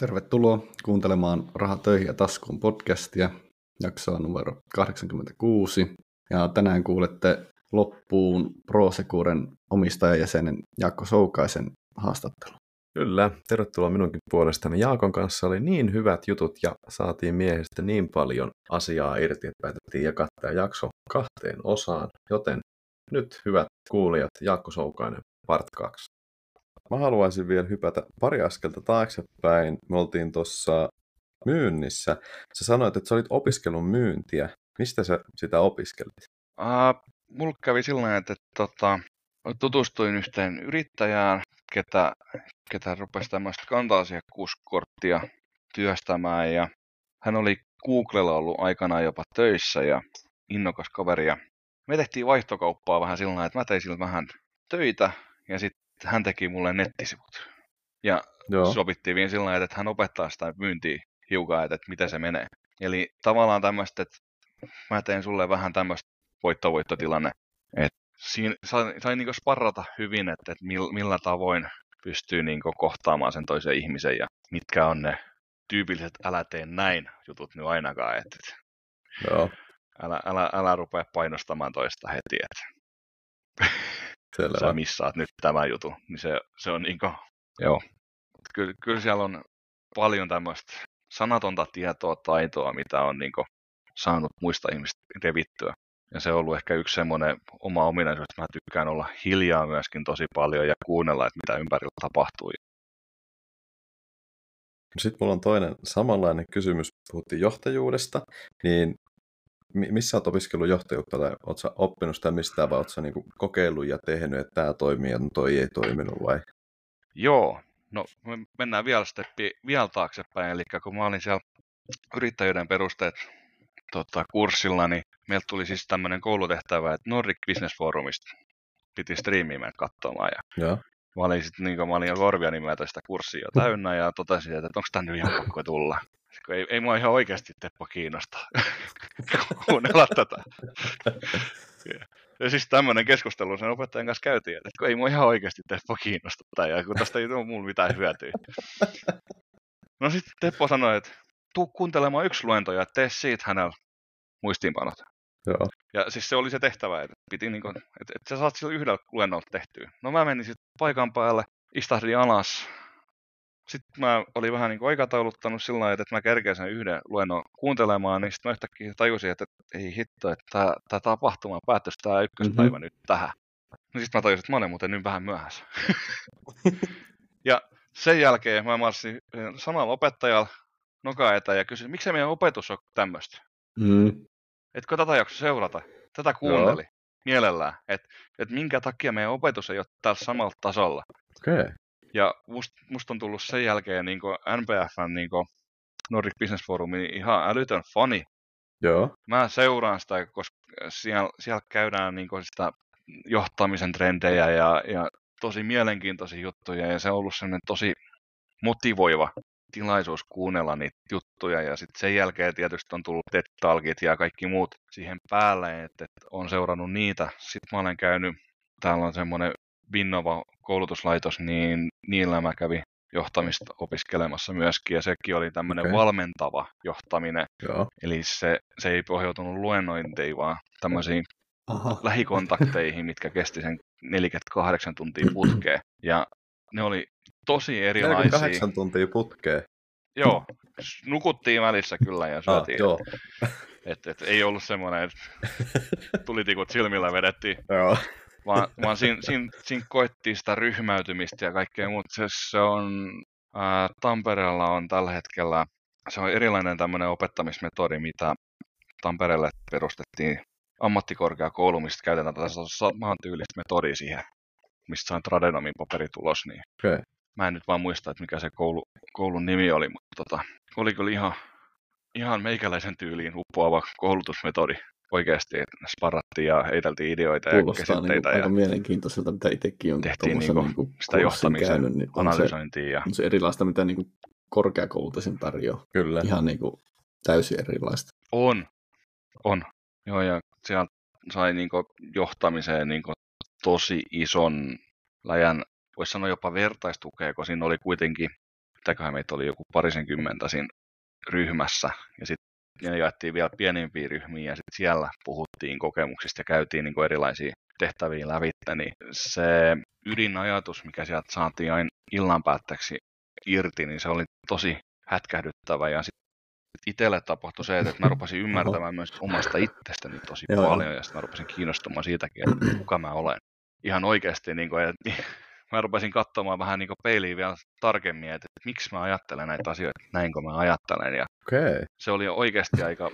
Tervetuloa kuuntelemaan Raha töihin ja taskuun podcastia, jaksoa numero 86. Ja tänään kuulette loppuun ProSecuren omistajajäsenen Jaakko Soukaisen haastattelu. Kyllä, tervetuloa minunkin puolestani. Jaakon kanssa oli niin hyvät jutut ja saatiin miehestä niin paljon asiaa irti, että päätettiin jakaa tämä jakso kahteen osaan. Joten nyt hyvät kuulijat, Jaakko Soukainen, part 2. Mä haluaisin vielä hypätä pari askelta taaksepäin. Me oltiin tuossa myynnissä. Sä sanoit, että sä olit opiskelun myyntiä. Mistä sä sitä opiskelit? Uh, mulla kävi sillä että tota, tutustuin yhteen yrittäjään, ketä, ketä rupesi tämmöistä kanta-asiakkuuskorttia työstämään. Ja hän oli Googlella ollut aikanaan jopa töissä ja innokas kaveri. Ja me tehtiin vaihtokauppaa vähän sillä että mä tein sillä vähän töitä ja sitten hän teki mulle nettisivut. Ja Joo. sovittiin vielä sillä että hän opettaa sitä myyntiä hiukan, että, että miten se menee. Eli tavallaan tämmöistä, että mä teen sulle vähän tämmöistä voitto-voittotilanne, että siinä sain, sain niin sparrata hyvin, että, että millä tavoin pystyy niin kohtaamaan sen toisen ihmisen ja mitkä on ne tyypilliset älä tee näin jutut nyt ainakaan. Että, Joo. Älä, älä, älä rupea painostamaan toista heti. Että. Selvä. sä missaat nyt tämän jutun, niin se, se on niinku, joo. Kyllä, kyllä siellä on paljon tämmöistä sanatonta tietoa, taitoa, mitä on niinku saanut muista ihmistä revittyä. Ja se on ollut ehkä yksi semmoinen oma ominaisuus, että mä tykkään olla hiljaa myöskin tosi paljon ja kuunnella, että mitä ympärillä tapahtuu. Sitten mulla on toinen samanlainen kysymys. Puhuttiin johtajuudesta, niin missä olet opiskellut johtajuutta tai oletko oppinut sitä mistään vai oletko niinku kokeillut ja tehnyt, että tämä toimii ja toi ei toiminut vai? Joo, no me mennään vielä steppi vielä taaksepäin, eli kun mä olin siellä yrittäjyyden perusteet tota, kurssilla, niin meiltä tuli siis tämmöinen koulutehtävä, että Nordic Business Forumista piti striimiä mennä katsomaan. Ja Joo. Mä olin, sit, niin mä olin jo korvia nimeltä sitä kurssia täynnä ja totesin, että onko tänne ihan pakko tulla kun ei, ei mua ihan oikeasti Teppo kiinnosta kuunnella tätä. Ja, siis tämmöinen keskustelu sen opettajan kanssa käytiin, että kun ei mua ihan oikeasti Teppo kiinnosta ja kun tästä ei tule mulle mitään hyötyä. No sitten Teppo sanoi, että tuu kuuntelemaan yksi luento ja tee siitä hänellä muistiinpanot. Joo. Ja siis se oli se tehtävä, että, piti niinku, että, että sä saat sillä yhdellä luennolla tehtyä. No mä menin sitten paikan päälle, istahdin alas, sitten mä olin vähän niin kuin aikatauluttanut sillä lailla, että mä kerkeän sen yhden luennon kuuntelemaan, niin sitten mä yhtäkkiä tajusin, että ei hitto, että tämä, tämä tapahtuma päättyisi tämä ykköspäivä mm-hmm. nyt tähän. No sitten mä tajusin, että mä olen muuten nyt vähän myöhässä. ja sen jälkeen mä marssin samalla opettajalla noka eteen ja kysyin, miksi meidän opetus on tämmöistä? Mm. Etkö tätä jakso seurata? Tätä kuunteli Joo. mielellään, että et minkä takia meidän opetus ei ole tällä samalla tasolla. Okei. Okay. Ja musta must on tullut sen jälkeen niin NPFn niin Nordic Business Forumin ihan älytön fani. Joo. Mä seuraan sitä, koska siellä, siellä käydään niin sitä johtamisen trendejä ja, ja tosi mielenkiintoisia juttuja ja se on ollut sellainen tosi motivoiva tilaisuus kuunnella niitä juttuja ja sitten sen jälkeen tietysti on tullut TED ja kaikki muut siihen päälle, että, että on seurannut niitä. Sitten mä olen käynyt, täällä on semmoinen Vinnova koulutuslaitos, niin niillä mä kävin johtamista opiskelemassa myöskin, ja sekin oli tämmöinen okay. valmentava johtaminen. Joo. Eli se, se ei pohjautunut luennointeihin, vaan tämmöisiin Aha. lähikontakteihin, mitkä kesti sen 48 tuntia putkeen. Ja ne oli tosi erilaisia. 48 tuntia putkeen? Joo, nukuttiin välissä kyllä ja syötiin. Ah, joo. Et, et, ei ollut semmoinen, että tulitikut silmillä vedettiin. Joo vaan, vaan siinä, siinä, siinä koettiin sitä ryhmäytymistä ja kaikkea muuta. Se, se on, ää, Tampereella on tällä hetkellä, se on erilainen tämmöinen opettamismetodi, mitä Tampereelle perustettiin ammattikorkeakoulu, mistä käytetään tätä saman tyylistä metodia siihen, mistä sain Tradenomin paperitulos, niin okay. mä en nyt vaan muista, että mikä se koulu, koulun nimi oli, mutta tota, oli kyllä ihan, ihan meikäläisen tyyliin uppoava koulutusmetodi oikeasti sparrattiin ja heiteltiin ideoita Kuulostaa ja käsitteitä. Niin ja aika mielenkiintoiselta, mitä itsekin on tehtiin niin kuin, niin sitä johtamisen käynyt, niin analysointia. Se, ja... on se erilaista, mitä niin kuin korkeakoulutusen tarjoaa. Kyllä. Ihan niin kuin täysin erilaista. On, on. Joo, ja siellä sai niin kuin johtamiseen niin kuin tosi ison läjän, voisi sanoa jopa vertaistukea, kun siinä oli kuitenkin mitäköhän meitä oli joku parisenkymmentä siinä ryhmässä, ja sitten ne jaettiin vielä pienempiin ryhmiin, ja sitten siellä puhuttiin kokemuksista ja käytiin niin erilaisia tehtäviä lävittä, niin se ydinajatus, mikä sieltä saatiin aina illan päätteeksi irti, niin se oli tosi hätkähdyttävä, ja sitten itselle tapahtui se, että mä rupesin ymmärtämään myös omasta itsestäni tosi Joo. paljon, ja sitten mä rupesin kiinnostumaan siitäkin, että kuka mä olen. Ihan oikeasti, niin kuin, että mä rupesin katsomaan vähän niin peiliin vielä tarkemmin, että, että miksi mä ajattelen näitä asioita näin kuin mä ajattelen. Ja okay. Se oli oikeasti aika,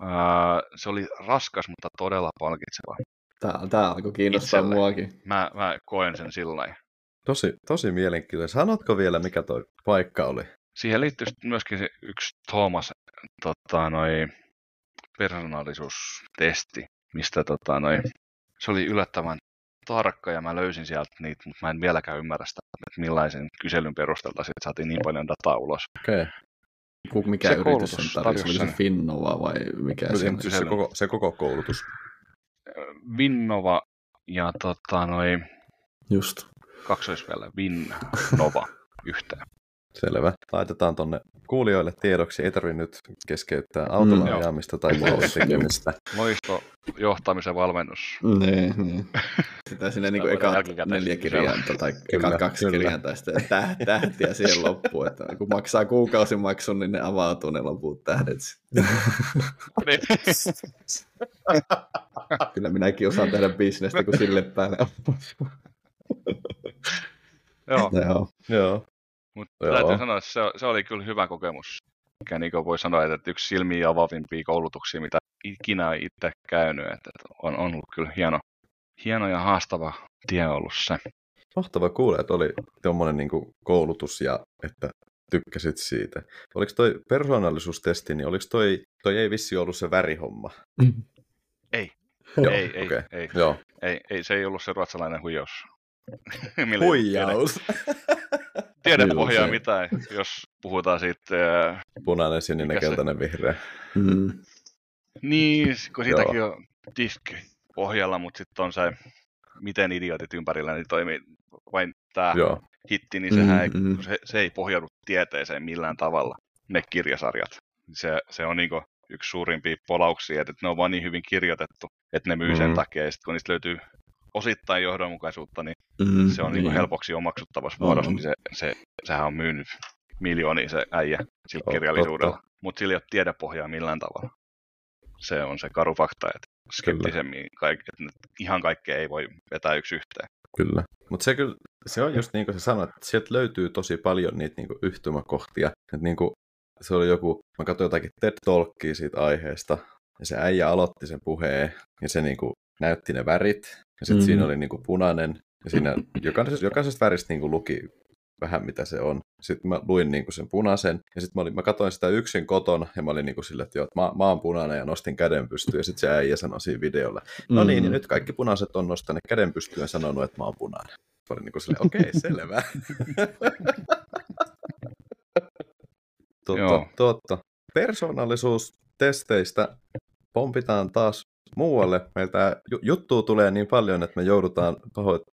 ää, se oli raskas, mutta todella palkitseva. Tää, tää alkoi kiinnostaa Itselle. muakin. Mä, mä koen sen sillä Tosi, tosi mielenkiintoinen. Sanotko vielä, mikä tuo paikka oli? Siihen liittyy myöskin se yksi Thomas tota, noi, persoonallisuustesti, mistä tota, noi, se oli yllättävän tarkka ja mä löysin sieltä niitä, mutta mä en vieläkään ymmärrä sitä, että millaisen kyselyn perusteelta siitä saatiin niin paljon dataa ulos. Okei. Okay. Mikä se yritys sen tarjosi? Oli se Finnova vai mikä se, se, se, koko, se koko koulutus? Vinnova ja tota noi... Just. Kaksoisvellä Vinnova yhteen. Selvä. Laitetaan tonne kuulijoille tiedoksi. Ei tarvitse nyt keskeyttää autolla mm, ajamista tai muuta tekemistä. Loisto johtamisen valmennus. Niin, niin. Sitä sinne niin eka neljä kirjainta tai eka kaksi kirjainta ja sitten täh, tähtiä siihen loppuun. Että kun maksaa kuukausimaksun, niin ne avautuu ne loput tähdet. Niin. kyllä minäkin osaan tehdä bisnestä, kun sille päälle Joo. Joo. Joo. Mutta täytyy sanoa, että se, se oli kyllä hyvä kokemus. Mikä niin voi sanoa, että yksi silmiä avaavimpia koulutuksia, mitä ikinä itse käynyt. Että on, on ollut kyllä hieno, hieno ja haastava tie ollut se. Mahtava kuulla, että oli tuommoinen niin koulutus ja että tykkäsit siitä. Oliko toi persoonallisuustesti, niin oliko toi, toi ei vissi ollut se värihomma? Ei. Joo, ei, ei, okay. ei, Joo. ei, ei, se ei ollut se ruotsalainen huijaus. Huijaus. Tiedepohjaa mitään, jos puhutaan siitä... Äh, Punainen, sininen, keltainen, vihreä. Mm. Niin, kun siitäkin Joo. on disk pohjalla, mutta sitten on se, miten idiotit ympärillä niin toimii. Vain tämä hitti, niin sehän ei, mm-hmm. se, se ei pohjaudu tieteeseen millään tavalla, ne kirjasarjat. Se, se on niin yksi suurimpia polauksia, että ne on vaan niin hyvin kirjoitettu, että ne myy mm-hmm. sen takia, ja sitten kun niistä löytyy osittain johdonmukaisuutta, niin mm, se on niin. Niin helpoksi omaksuttavassa muodossa, niin se, se, sehän on myynyt miljoonia se äijä sillä kirjallisuudella, mutta sillä ei ole tiedepohjaa millään tavalla. Se on se karu fakta, että skeptisemmin kaik, että ihan kaikkea ei voi vetää yksi yhteen. Kyllä, mutta se, kyllä, se on just niin kuin sä sanoit, että sieltä löytyy tosi paljon niitä niin kuin yhtymäkohtia. Että niin kuin, se oli joku, mä katsoin jotakin TED Talkia siitä aiheesta, ja se äijä aloitti sen puheen, ja se niin kuin näytti ne värit, ja sitten mm. siinä oli niinku punainen, ja siinä jokaisesta, jokaisesta väristä niinku luki vähän mitä se on. Sitten mä luin niinku sen punaisen, ja sitten mä, olin, mä katsoin sitä yksin kotona, ja mä olin niinku sille, että joo, mä, mä oon punainen, ja nostin käden pystyyn, ja sitten se äijä sanoi siinä videolla, no niin, mm. nyt kaikki punaiset on nostaneet käden pystyyn ja sanonut, että mä oon punainen. Mä olin niinku silleen, okei, okay, selvä. totta, totta. Persoonallisuustesteistä pompitaan taas muualle. Meiltä juttua tulee niin paljon, että me joudutaan,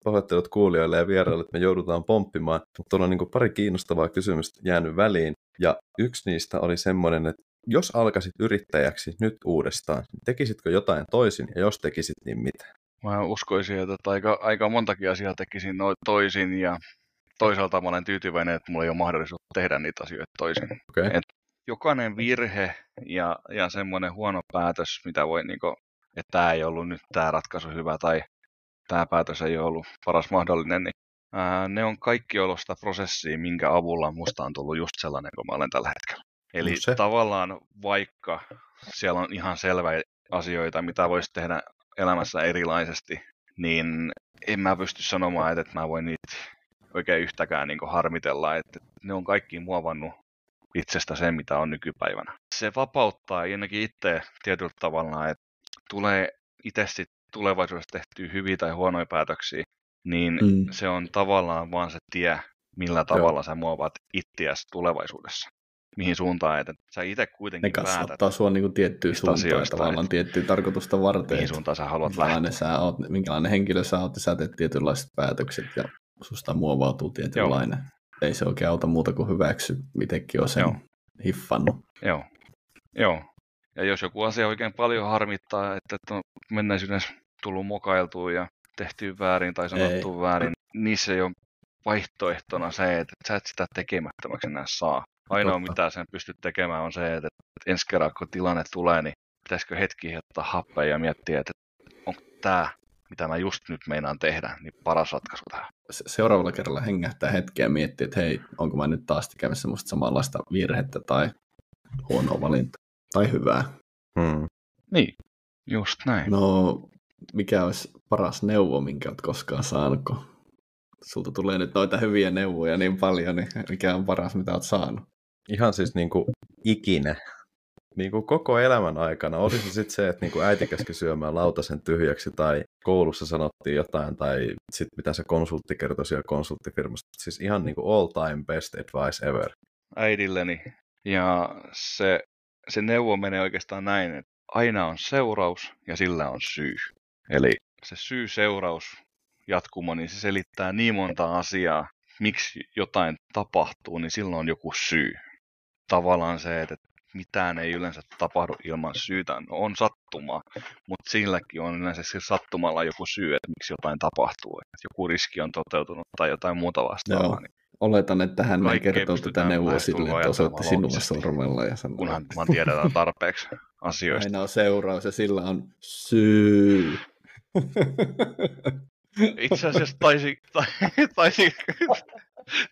pahoittelut kuulijoille ja vieraille, että me joudutaan pomppimaan. Mutta tuolla on niin pari kiinnostavaa kysymystä jäänyt väliin. Ja yksi niistä oli semmoinen, että jos alkaisit yrittäjäksi nyt uudestaan, niin tekisitkö jotain toisin ja jos tekisit, niin mitä? Mä uskoisin, että aika, aika montakin asiaa tekisin noin toisin ja toisaalta mä olen tyytyväinen, että mulla ei ole mahdollisuutta tehdä niitä asioita toisin. Okay. Et jokainen virhe ja, ja semmoinen huono päätös, mitä voi niinku että tämä ei ollut nyt tämä ratkaisu hyvä tai tämä päätös ei ollut paras mahdollinen, niin ää, ne on kaikki ollut sitä prosessia, minkä avulla musta on tullut just sellainen kuin mä olen tällä hetkellä. Eli no se. tavallaan vaikka siellä on ihan selvä asioita, mitä voisi tehdä elämässä erilaisesti, niin en mä pysty sanomaan, että mä voin niitä oikein yhtäkään niin harmitella, että ne on kaikki muovannut itsestä sen, mitä on nykypäivänä. Se vapauttaa ainakin itse tietyllä tavalla, että tulee itse tulevaisuudessa tehtyä hyviä tai huonoja päätöksiä, niin mm. se on tavallaan vaan se tie, millä tavalla Joo. sä muovaat itseäsi tulevaisuudessa. Mihin suuntaan, että sä itse kuitenkin ne päätät. Ne sua niin tiettyyn suuntaan, tavallaan tiettyä tarkoitusta varten. Mihin suuntaan sä haluat minkälainen lähteä. Sä oot, minkälainen henkilö sä oot, ja sä teet tietynlaiset päätökset, ja susta muovautuu tietynlainen. Joo. ei se oikein auta muuta kuin hyväksy, mitenkin on sen Joo. hiffannut. Joo. Joo. Ja jos joku asia oikein paljon harmittaa, että, on menneisyydessä tullut mokailtua ja tehty väärin tai sanottu Ei. väärin, niin se ei ole vaihtoehtona se, että sä et sitä tekemättömäksi enää saa. Ainoa Totta. mitä sen pystyt tekemään on se, että ensi kerran kun tilanne tulee, niin pitäisikö hetki ottaa happea ja miettiä, että onko tämä, mitä mä just nyt meinaan tehdä, niin paras ratkaisu tähän. Se- Seuraavalla kerralla hengähtää hetkeä ja miettiä, että hei, onko mä nyt taas tekemässä semmoista samanlaista virhettä tai huonoa valintaa tai hyvää. Hmm. Niin, just näin. No, mikä olisi paras neuvo, minkä olet koskaan saanut, kun sulta tulee nyt noita hyviä neuvoja niin paljon, niin mikä on paras, mitä olet saanut? Ihan siis niin kuin ikinä. Niin kuin koko elämän aikana. Oli se sitten se, että niin kuin äiti käski syömään lautasen tyhjäksi tai koulussa sanottiin jotain tai sitten mitä se konsultti kertoi siellä konsulttifirmasta. Siis ihan niin kuin all time best advice ever. äidilleni. Ja se, se neuvo menee oikeastaan näin, että aina on seuraus ja sillä on syy. Eli se syy-seuraus jatkuma, niin se selittää niin monta asiaa, miksi jotain tapahtuu, niin silloin on joku syy. Tavallaan se, että mitään ei yleensä tapahdu ilman syytä. No, on sattumaa, mutta silläkin on yleensä se sattumalla joku syy, että miksi jotain tapahtuu. Että joku riski on toteutunut tai jotain muuta vastaavaa. Joo. Niin Oletan, että hän ei kertoo tätä neuvoa sille, että osoitti sinua sormella ja sanoo, kunhan vaan tiedetään tarpeeksi asioista. aina on seuraus ja sillä on syy. Itse asiassa taisi, tai, taisi,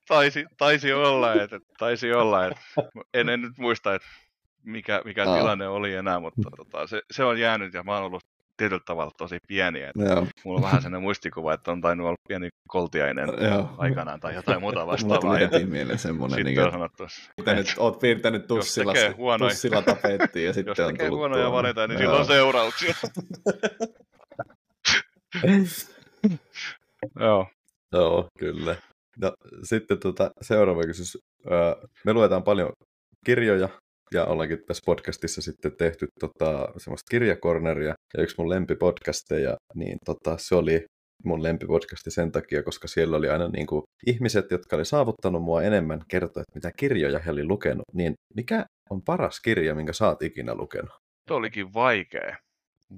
taisi, taisi olla, että, taisi olla, että en, en nyt muista, että mikä, mikä Aa. tilanne oli enää, mutta tota, se, se, on jäänyt ja mä oon ollut tietyllä tavalla tosi pieni. Että Joo, mulla on vähän sellainen muistikuva, että on tainnut olla pieni koltiainen joo. aikanaan tai jotain muuta Mulla vastaavaa. tuli Ja heti mieleen semmoinen, sitten niin, on että sanottu, piirtänyt, oot piirtänyt tussilla, tekee huonoja- tussilla tapettiin ja jos sitten on tekee tullut huonoja tuonne. valintoja, niin Joo. sillä on seurauksia. Joo. Joo, kyllä. No, sitten tota, seuraava kysymys. Me luetaan paljon kirjoja ja ollaankin tässä podcastissa sitten tehty tota, semmoista kirjakorneria. Ja yksi mun lempipodcasteja, niin tota, se oli mun lempipodcasti sen takia, koska siellä oli aina niin kuin ihmiset, jotka oli saavuttanut mua enemmän kertoa, että mitä kirjoja he oli lukenut. Niin mikä on paras kirja, minkä sä oot ikinä lukenut? Tuo olikin vaikea.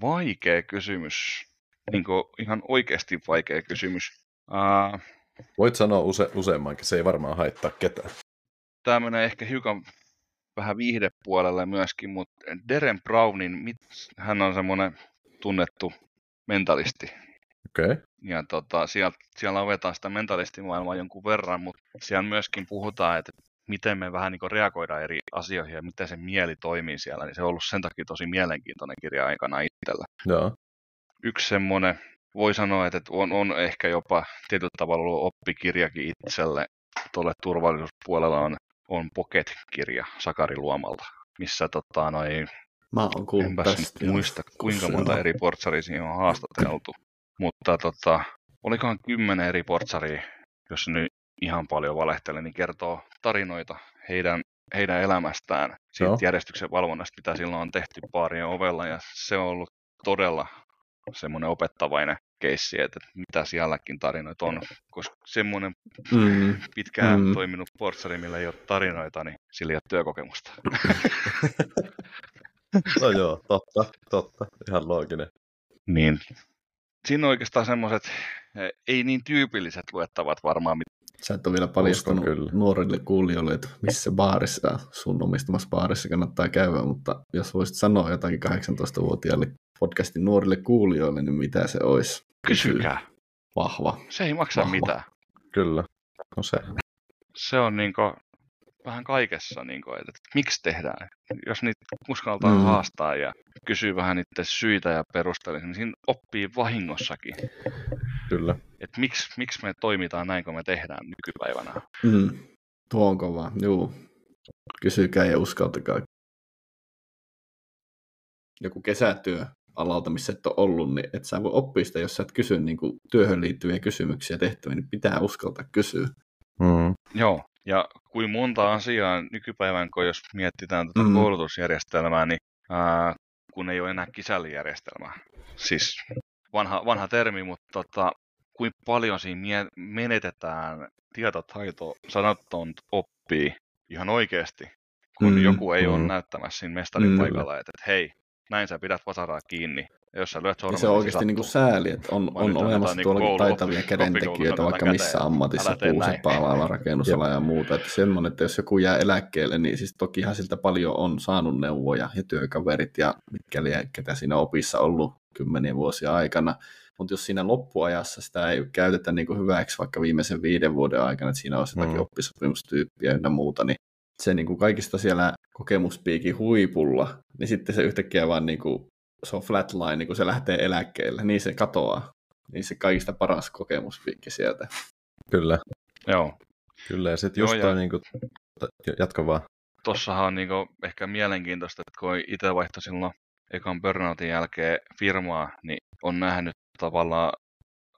Vaikea kysymys. Niin kuin ihan oikeasti vaikea kysymys. Uh, Voit sanoa use, useammankin, se ei varmaan haittaa ketään. Tämä menee ehkä hiukan vähän viihdepuolelle myöskin, mutta Deren Brownin, mit- hän on semmoinen tunnettu mentalisti. Okei. Okay. Ja tota, siellä, siellä avetaan sitä mentalistimaailmaa jonkun verran, mutta siellä myöskin puhutaan, että miten me vähän niin reagoidaan eri asioihin ja miten se mieli toimii siellä. Niin se on ollut sen takia tosi mielenkiintoinen kirja aikana itsellä. Joo. yksi semmoinen, voi sanoa, että on, on ehkä jopa tietyllä tavalla ollut oppikirjakin itselle. Tuolle turvallisuuspuolella on, on Pocket-kirja Sakari Luomalta, missä tota, noi, Mä oon kuullut enpäs tästä. nyt muista kuinka monta eri portsaria siinä on haastateltu. Mutta tota, olikohan kymmenen eri portsaria, jos nyt ihan paljon valehtelen, niin kertoo tarinoita heidän, heidän elämästään, siitä Joo. järjestyksen valvonnasta, mitä silloin on tehty baarien ovella, ja se on ollut todella semmoinen opettavainen keissi, että mitä sielläkin tarinoita on, koska semmoinen Mm, pitkään Mm. toiminut portsari, millä ei ole tarinoita, niin sillä ei ole työkokemusta. No joo, totta, totta. Ihan looginen. Niin. Siinä on oikeastaan semmoiset, ei niin tyypilliset luettavat varmaan, mit- sä et ole vielä paljastanut kyllä. nuorille kuulijoille, että missä baarissa sun omistamassa baarissa kannattaa käydä, mutta jos voisit sanoa jotakin 18-vuotiaille podcastin nuorille kuulijoille, niin mitä se olisi? Kysykää. Vahva. Se ei maksa Vahva. mitään. Kyllä. No se. Se on niinku vähän kaikessa, niinku, että miksi tehdään. Jos niitä uskaltaa Mm. haastaa ja kysyy vähän niiden syitä ja perusteellisia, niin siinä oppii vahingossakin. Kyllä. Että miksi, miksi me toimitaan näin, kun me tehdään nykypäivänä. Mm. Tuo on kova, juu. Kysykää ja uskaltakaa. Joku kesätyö alalta, missä et ole ollut, niin et sä voi oppia sitä, jos sä et kysy niin kuin työhön liittyviä kysymyksiä tehtäviä, niin pitää uskaltaa kysyä. Mm. Joo, ja kuin monta asiaa nykypäivän, kun jos mietitään tätä Mm. mm. koulutusjärjestelmää, niin ää, kun ei ole enää kisällijärjestelmää. Siis vanha, vanha termi, mutta tota, kuinka paljon siinä mie- menetetään tietotaito, sanatton oppii ihan oikeasti, kun Mm, joku ei ole mm. näyttämässä siinä mestarin paikalla, että, että hei, näin sä pidät vasaraa kiinni. Ja jos sä lyöt sormen, se on oikeasti niin kuin sääli, että on, on olemassa niinku tuolla koulu- taitavia kädentekijöitä vaikka annetaan missä käteen. ammatissa, puusepaalalla, rakennusalalla ja muuta. Että semmoinen, että jos joku jää eläkkeelle, niin siis tokihan siltä paljon on saanut neuvoja ja työkaverit ja mitkä liian, ketä siinä opissa ollut kymmenien vuosia aikana. Mutta jos siinä loppuajassa sitä ei käytetä niin kuin hyväksi vaikka viimeisen viiden vuoden aikana, että siinä olisi jotakin Mm. oppisopimustyyppiä ynnä muuta, niin se niin kuin kaikista siellä kokemuspiikin huipulla, niin sitten se yhtäkkiä vaan niin kuin, se on flatline, niin kun se lähtee eläkkeelle, niin se katoaa. Niin se kaikista paras kokemuspiikki sieltä. Kyllä, Joo, kyllä. Ja sitten Joo, just ja- niin kuin, jatka vaan. tossahan on niinku ehkä mielenkiintoista, että kun itse vaihtoi silloin ekan burnoutin jälkeen firmaa, niin on nähnyt tavallaan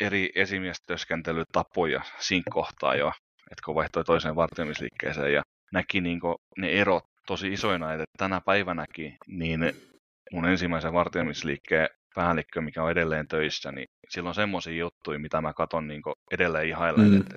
eri esimiestyöskentelytapoja siinä kohtaa jo, että kun vaihtoi toiseen vartioimisliikkeeseen ja näki niinku ne erot tosi isoina, että tänä päivänäkin niin mun ensimmäisen vartioimisliikkeen päällikkö, mikä on edelleen töissä, niin sillä on semmoisia juttuja, mitä mä katon niinku edelleen ihailen, Mm. että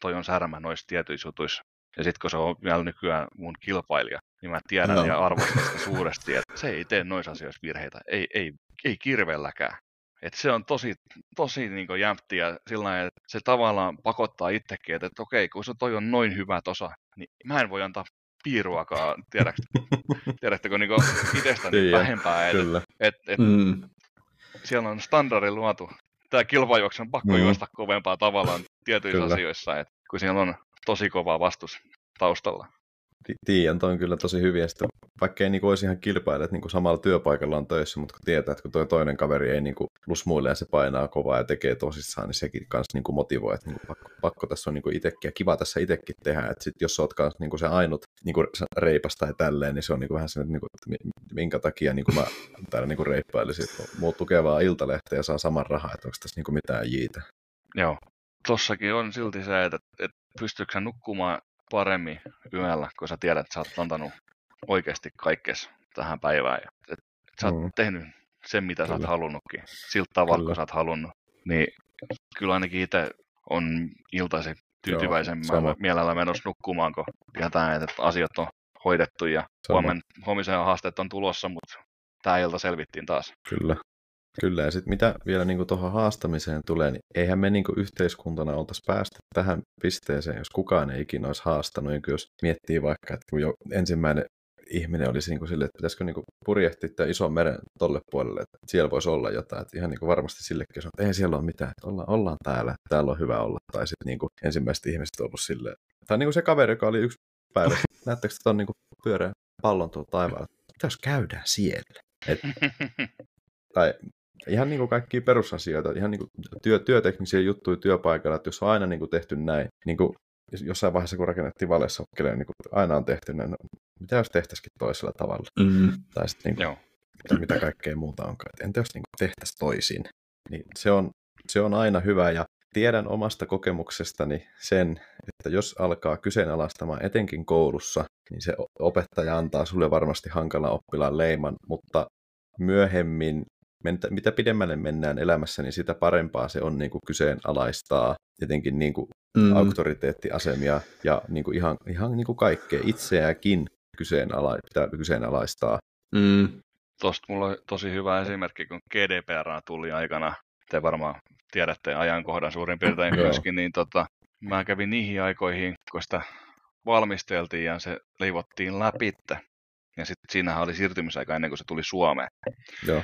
toi on särmä noissa tietyissä jutuissa. Ja sitten kun se on vielä nykyään mun kilpailija, niin mä tiedän Joo. ja arvostan sitä suuresti, että se ei tee noissa asioissa virheitä, ei, ei, ei kirvelläkään. Et se on tosi, tosi niin jämptiä sillä lailla, että se tavallaan pakottaa itsekin, että, että okei, kun se toi on noin hyvä tosa, niin mä en voi antaa piiruakaan, tiedätkö, tiedättekö niin itsestäni Tiedän, vähempää, että Kyllä. et, et, Mm. siellä on standardi luotu. Tämä kilpajuoksu on pakko Mm. juosta kovempaa tavallaan tietyissä Kyllä. asioissa, että kun siellä on tosi kova vastus taustalla. Ti- Tiedän, on kyllä tosi hyviä. Sitten, vaikka ei niinku olisi ihan kilpaile, että niinku samalla työpaikalla on töissä, mutta kun tietää, että kun toi toinen kaveri ei niinku lusmuille ja se painaa kovaa ja tekee tosissaan, niin sekin kanssa niinku motivoi, että niinku pakko, pakko, tässä on niinku itekin ja kiva tässä itsekin tehdä. Että sit jos oot kanssa niinku se ainut niinku reipas tai tälleen, niin se on niinku vähän sellainen, että, niinku, että mi- minkä takia niinku mä täällä niinku reippailisin, että muut tukevaa iltalehteä ja saa saman rahaa, että onko tässä niinku mitään jiitä. Joo. Tossakin on silti se, että, että pystyykö nukkumaan paremmin yöllä, kun sä tiedät, että sä oot antanut oikeasti kaikkes tähän päivään. Ja, että, että sä oot Mm. tehnyt sen, mitä sä oot Kyllä. halunnutkin, siltä tavalla, Kyllä. kun sä oot halunnut. Niin kyllä ainakin itse on iltaisin tyytyväisemmin sama. mielellä menossa nukkumaan, kun tietää, että asiat on hoidettu ja huomen, huomisen haasteet on tulossa, mutta tämä ilta selvittiin taas. Kyllä. Kyllä, ja sitten mitä vielä niin tuohon haastamiseen tulee, niin eihän me niin yhteiskuntana oltaisi päästy tähän pisteeseen, jos kukaan ei ikinä olisi haastanut. Ja jos miettii vaikka, että kun jo ensimmäinen ihminen olisi niin kuin sille, että pitäisikö niin kuin purjehtia tämän ison meren tolle puolelle, että siellä voisi olla jotain. Että ihan niin kuin varmasti sillekin on, että ei siellä ole mitään, että ollaan, ollaan täällä, täällä on hyvä olla. Tai sitten niin kuin ensimmäiset ihmiset on ollut silleen. Tai niin kuin se kaveri, joka oli yksi päivä. Näettekö tuon niin pyöreän pallon tuolla taivaalla? Jos käydään siellä? Et, tai ihan niin kuin kaikkia perusasioita, ihan niin kuin työ, työteknisiä juttuja työpaikalla, että jos on aina niin kuin tehty näin, niin kuin jossain vaiheessa kun rakennettiin valessokkeleen, niin kuin aina on tehty näin, no, mitä jos tehtäisikin toisella tavalla, Mm. tai sitten niin kuin, Joo. mitä, mitä kaikkea muuta onkaan, että entä jos niin kuin tehtäisiin toisin, niin se on, se on aina hyvä, ja tiedän omasta kokemuksestani sen, että jos alkaa kyseenalaistamaan etenkin koulussa, niin se opettaja antaa sulle varmasti hankala oppilaan leiman, mutta myöhemmin, mentä- mitä pidemmälle mennään elämässä, niin sitä parempaa se on niin kuin kyseenalaistaa jotenkin niin kuin Mm. auktoriteettiasemia ja niin kuin ihan, ihan niin kuin kaikkea itseäkin kyseenala, pitää kyseenalaistaa. Mm. Tuosta mulla on tosi hyvä esimerkki, kun GDPR tuli aikana, te varmaan tiedätte ajankohdan suurin piirtein myöskin, niin tota, mä kävin niihin aikoihin, kun sitä valmisteltiin ja se leivottiin läpitte. Ja sitten siinähän oli siirtymisaika ennen kuin se tuli Suomeen. Joo.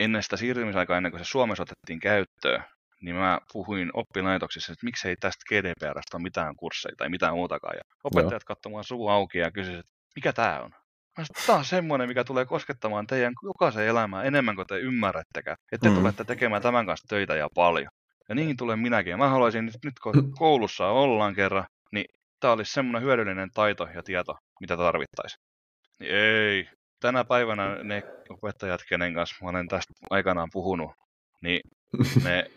Ennen sitä siirtymisaikaa, ennen kuin se Suomessa otettiin käyttöön, niin mä puhuin oppilaitoksissa, että miksei tästä GDPRstä ole mitään kursseja tai mitään muutakaan. Ja opettajat katsomaan suu auki ja kysyivät, että mikä tämä on? Mä sanoin, Tämä on semmoinen, mikä tulee koskettamaan teidän jokaisen elämää enemmän kuin te ymmärrättekään. Että te Mm. tulette tekemään tämän kanssa töitä ja paljon. Ja niihin tulee minäkin. Ja mä haluaisin nyt, nyt kun koulussa ollaan kerran, niin tämä olisi semmoinen hyödyllinen taito ja tieto, mitä tarvittaisiin. Niin ei. Tänä päivänä ne opettajat, kenen kanssa mä olen tästä aikanaan puhunut, niin ne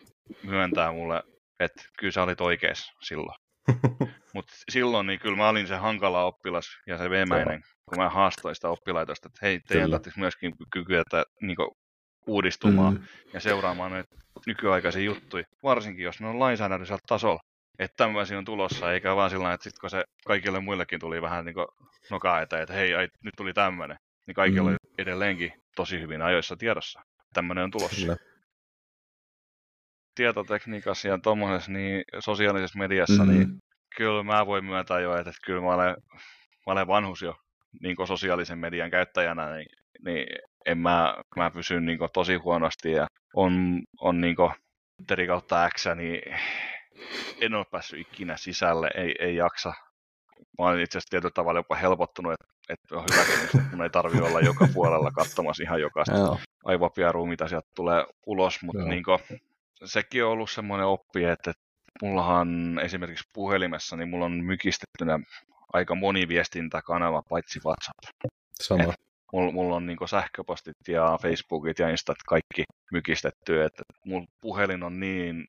myöntää mulle, että kyllä sä olit oikeassa silloin. Mutta silloin niin kyllä mä olin se hankala oppilas ja se veemäinen, kun mä haastoin sitä oppilaitosta, että hei, teidän tarvitsisi myöskin kykyä että, niin uudistumaan mm. ja seuraamaan näitä nykyaikaisia juttuja, varsinkin jos ne on lainsäädännöllisellä tasolla, että tämmöisiä on tulossa, eikä vaan sillä että sitten kun se kaikille muillekin tuli vähän niin nokaa eteen, että hei, ai, nyt tuli tämmöinen, niin kaikilla mm. oli edelleenkin tosi hyvin ajoissa tiedossa. Tämmöinen on tulossa. Kyllä. Tietotekniikassa ja tuommoisessa niin sosiaalisessa mediassa, mm. niin kyllä mä voin myöntää jo, että, että kyllä mä olen, mä olen vanhus jo niin sosiaalisen median käyttäjänä, niin, niin en mä, mä pysyn niin tosi huonosti ja on, on niin Twitteri kautta X, niin en ole päässyt ikinä sisälle, ei, ei jaksa. Mä olen itse asiassa tietyllä tavalla jopa helpottunut, että, että on hyväksynyt, että mun ei tarvitse olla joka puolella katsomassa ihan jokaista aivopierua, mitä sieltä tulee ulos, mutta niin kuin, sekin on ollut semmoinen oppi, että mullahan esimerkiksi puhelimessa, niin mulla on mykistettynä aika moni viestintäkanava, paitsi WhatsApp. Sama. Et mulla, mulla on niin sähköpostit ja Facebookit ja Instat kaikki mykistetty, että mulla puhelin on niin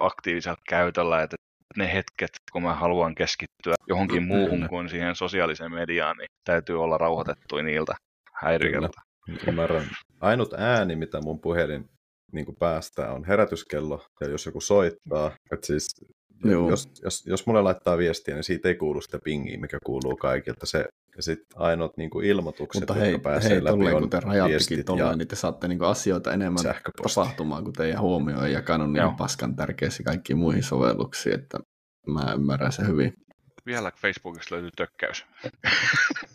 aktiivisella käytöllä, että ne hetket, kun mä haluan keskittyä johonkin muuhun kuin siihen sosiaaliseen mediaan, niin täytyy olla rauhoitettu niiltä häiriöiltä. Ymmärrän. Ainut ääni, mitä mun puhelin niin kuin päästää, on herätyskello, ja jos joku soittaa, että siis jos, jos, jos mulle laittaa viestiä, niin siitä ei kuulu sitä pingiä, mikä kuuluu kaikilta. Se, ja sitten ainoat niin kuin ilmoitukset, Mutta hei, jotka pääsee hei, läpi, tolleen, on kun te rajattekin tolleen, niin te saatte niin kuin asioita enemmän tapahtumaan, kun teidän huomio on jakanut niin paskan tärkeästi kaikkiin muihin sovelluksiin, että mä ymmärrän se hyvin. Vielä Facebookista löytyy tökkäys.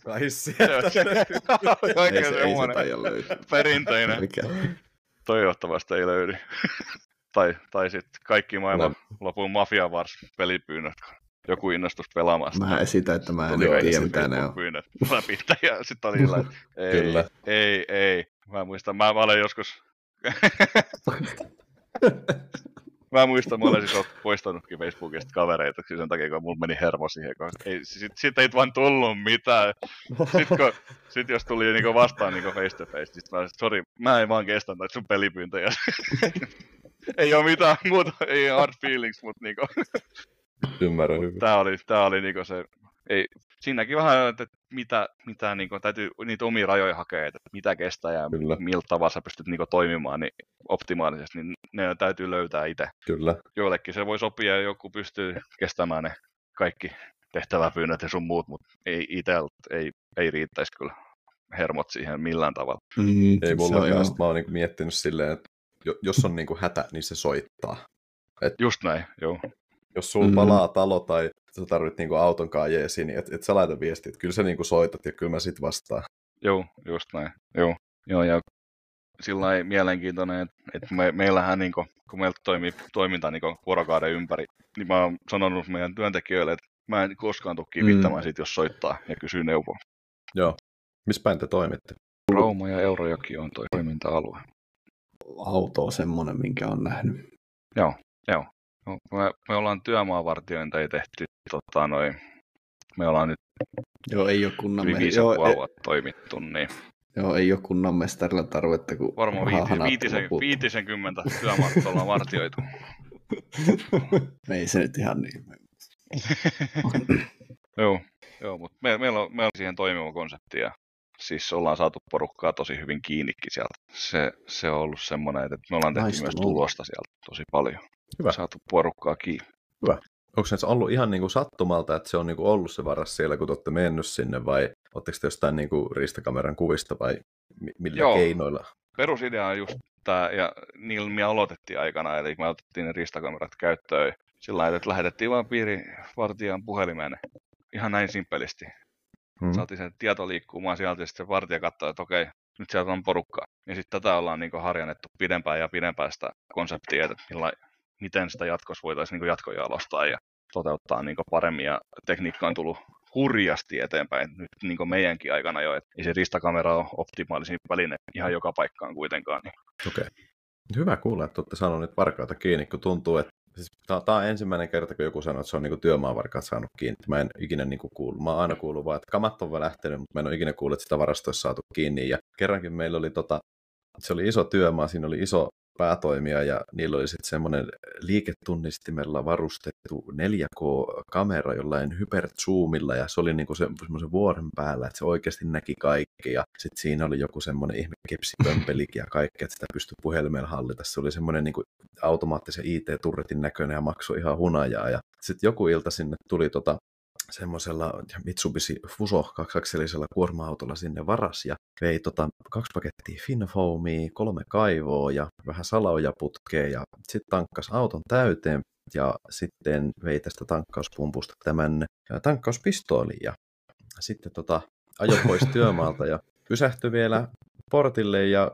Ai sieltä. Oikein ei se, Perinteinen. Mikä? Toivottavasti ei löydy. tai, tai sitten kaikki maailman no. lopun Mafia Wars pelipyynnöt, joku innostus pelaamaan. Mä esitän, että mä en tiedä mitä ne on. Pyynnöt läpittä ja sitten oli että ei, Kyllä. ei, ei. Mä muistan, mä, mä olen joskus... mä muistan, mä olen siis poistanutkin Facebookista kavereita sen takia, kun mulla meni hermo siihen, kun ei, sit, sit ei vaan tullut mitään. Sitten kun, sit jos tuli niinku vastaan niinku face to face, sit mä sorry, mä en vaan kestä näitä sun pelipyyntöjä ei ole mitään muuta, ei hard feelings, mutta niinku... Ymmärrän hyvin. Tää oli, tää oli niinku se, ei, siinäkin vähän, että mitä, mitä niinku, täytyy niitä omia rajoja hakea, että mitä kestää ja Kyllä. miltä tavalla sä pystyt niinku, toimimaan niin optimaalisesti, niin ne täytyy löytää itse. Kyllä. Joillekin se voi sopia ja joku pystyy kestämään ne kaikki tehtäväpyynnöt ja sun muut, mutta ei itseltä ei, ei riittäisi kyllä hermot siihen millään tavalla. Mm, ei mulla mä oon niinku miettinyt silleen, että jos on niin kuin hätä, niin se soittaa. Et Just näin, joo. Jos sulla mm. palaa talo tai sä tarvit niin kuin auton jeesi, niin et, et sä laita viestiä, että kyllä sä niin kuin soitat ja kyllä mä sit vastaan. Joo, just näin. Joo, joo ja sillä mielenkiintoinen, että, että me, meillähän, niin kuin, kun meiltä toimii toiminta niin vuorokauden ympäri, niin mä oon sanonut meidän työntekijöille, että mä en koskaan tule kivittämään mm. sit, jos soittaa ja kysyy neuvoa. Joo. Missä päin te toimitte? Rauma ja Eurojoki on toi toiminta-alue autoa semmoinen, minkä on nähnyt. Joo, joo. No, me, me ollaan työmaavartiointeja tehty, tota, noin, me ollaan nyt Joo, ei ole kunnan yli viisi joo, ei, toimittu, niin Joo, ei ole kunnan mestarilla tarvetta, kun Varmaan viiti, viitisen, viitisenkymmentä työmaata ollaan vartioitu. ei se nyt ihan niin. joo, joo, mutta me, meillä, on, meillä on siihen toimiva konsepti ja siis ollaan saatu porukkaa tosi hyvin kiinnikin sieltä. Se, se on ollut semmoinen, että me ollaan tehty Naista myös tulosta sieltä tosi paljon. Hyvä. Saatu porukkaa kiinni. Hyvä. Onko se ollut ihan niin kuin sattumalta, että se on niin kuin ollut se varas siellä, kun te olette mennyt sinne, vai oletteko te jostain niin kuin ristakameran kuvista, vai millä Joo. keinoilla? Perusidea on just tämä, ja niillä me aloitettiin aikana, eli me otettiin ne ristakamerat käyttöön sillä lailla, että lähetettiin vain piirivartijan puhelimeen ihan näin simpelisti. Hmm. Saatiin sen tieto liikkumaan sieltä ja sitten se vartija katsoi, että okei, nyt sieltä on porukkaa. Ja sitten tätä ollaan niin harjannettu pidempään ja pidempään sitä konseptia, että millä, miten sitä jatkossa voitaisiin niin jatkojalostaa ja toteuttaa niin paremmin. Ja tekniikka on tullut hurjasti eteenpäin nyt niin meidänkin aikana jo, että ei se ristakamera ole optimaalisin väline ihan joka paikkaan kuitenkaan. Niin. Okei. Okay. Hyvä kuulla, että olette sanoneet varkaita kiinni, kun tuntuu, että Siis, tämä on ensimmäinen kerta, kun joku sanoo, että se on niin työmaavarkaat saanut kiinni. Mä en ikinä niin kuullut. Mä oon aina kuullut vaan, että kamat on lähtenyt, mutta mä en ole ikinä kuullut, että sitä varastoissa saatu kiinni. Ja kerrankin meillä oli, tota, se oli iso työmaa, siinä oli iso päätoimia ja niillä oli sitten semmoinen liiketunnistimella varustettu 4K-kamera jollain hyperzoomilla ja se oli niinku se, semmoisen vuoren päällä, että se oikeasti näki kaikki ja sitten siinä oli joku semmoinen ihme kepsipömpelikin ja kaikki, että sitä pystyi puhelimella hallita. Se oli semmoinen niinku automaattisen IT-turretin näköinen ja maksoi ihan hunajaa ja sitten joku ilta sinne tuli tota semmoisella Mitsubishi Fuso kaksakselisella kuorma-autolla sinne varas ja vei tota kaksi pakettia Finfoamia, kolme kaivoa ja vähän salaoja putkea ja sitten tankkas auton täyteen ja sitten vei tästä tankkauspumpusta tämän tankkauspistoolin ja sitten tota, ajoi pois työmaalta ja pysähtyi vielä portille ja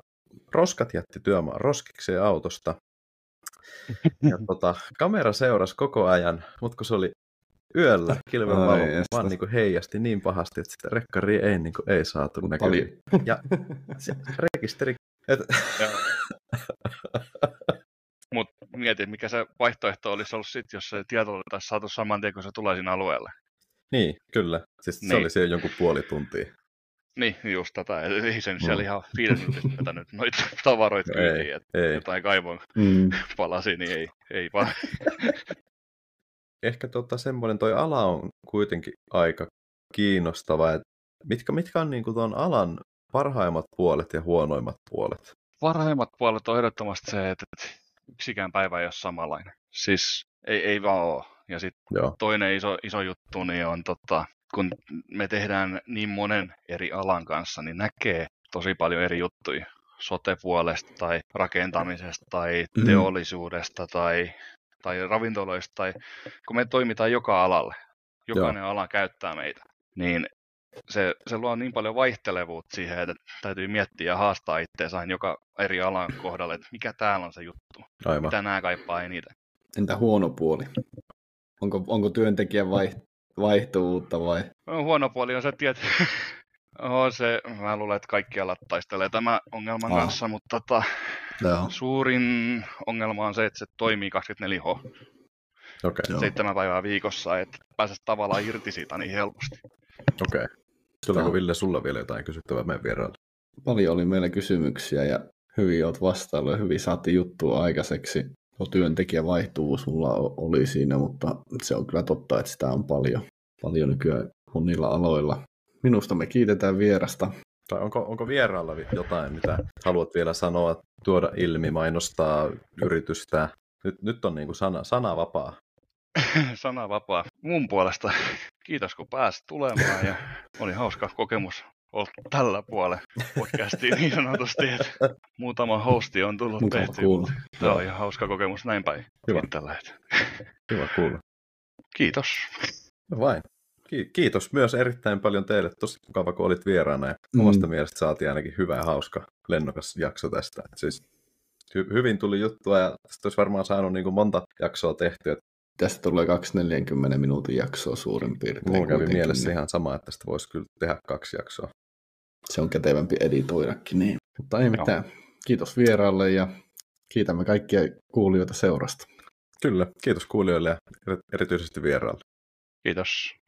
roskat jätti työmaan roskikseen autosta. Ja tota, kamera seurasi koko ajan, mutta kun se oli yöllä kilven valo vaan niin kuin heijasti niin pahasti, että sitä rekkari ei, niin kuin, ei saatu näkyviin. Ja se rekisteri... Et... Mutta mietin, mikä se vaihtoehto olisi ollut sitten, jos se tieto olisi saatu saman tien, kun se tulee sinne alueelle. Niin, kyllä. Siis niin. se oli siellä jonkun puoli tuntia. Niin, just tätä. Ei sen siellä mm. ihan viiden vetänyt noita tavaroita no kyytiin, että ei. jotain kaivon mm. palasi, niin ei, ei vaan. ehkä tota, semmoinen toi ala on kuitenkin aika kiinnostava. Et mitkä, mitkä on niin tuon alan parhaimmat puolet ja huonoimmat puolet? Parhaimmat puolet on ehdottomasti se, että yksikään päivä ei ole samanlainen. Siis ei, ei vaan ole. Ja sitten toinen iso, iso juttu niin on, tota, kun me tehdään niin monen eri alan kanssa, niin näkee tosi paljon eri juttuja sotepuolesta tai rakentamisesta tai mm. teollisuudesta tai tai ravintoloista, tai kun me toimitaan joka alalle, jokainen Joo. ala käyttää meitä, niin se, se luo niin paljon vaihtelevuutta siihen, että täytyy miettiä ja haastaa itseänsä aina joka eri alan kohdalle, että mikä täällä on se juttu, Aivan. mitä nämä kaipaa eniten. Entä huono puoli? Onko, onko työntekijän vaihtuvuutta vai? No, huono puoli on se, että on se, mä luulen, että kaikki alat taistelee tämän ongelman ah. kanssa, mutta tota, Joo. Suurin ongelma on se, että se toimii 24H. Okay. Seitsemän päivää viikossa, että pääsee tavallaan irti siitä niin helposti. Okei. Okay. Tuleeko Ville sulla vielä jotain kysyttävää meidän vieraille? Paljon oli meillä kysymyksiä ja hyvin olet vastaillut ja hyvin saatiin juttua aikaiseksi. Tuo työntekijä vaihtuvuus sulla oli siinä, mutta se on kyllä totta, että sitä on paljon, paljon nykyään monilla aloilla. Minusta me kiitetään vierasta. Tai onko, onko vieraalla jotain, mitä haluat vielä sanoa, tuoda ilmi, mainostaa yritystä? Nyt, nyt on niin kuin sana, sana vapaa. sana vapaa. Mun puolesta kiitos kun pääsit tulemaan ja oli hauska kokemus olla tällä puolella podcastiin niin sanotusti, että muutama hosti on tullut Mukava tehty. Tämä on ihan hauska kokemus näin päin. Hyvä. Tällä Hyvä kuulla. Kiitos. No vain. Kiitos myös erittäin paljon teille. Tosi mukava, kun olit vieraana ja mm. omasta mielestä saatiin ainakin hyvä ja hauska lennokas jakso tästä. Et siis hy- hyvin tuli juttua ja tästä olisi varmaan saanut niin kuin monta jaksoa tehtyä. Tästä tulee 240 minuutin jaksoa suurin piirtein. Mulla kävi mielessä niin. ihan sama, että tästä voisi kyllä tehdä kaksi jaksoa. Se on kätevämpi editoidakin, niin. Mutta ei mitään. Joo. Kiitos vieraalle ja kiitämme kaikkia kuulijoita seurasta. Kyllä, kiitos kuulijoille ja erityisesti vieraalle. Kiitos.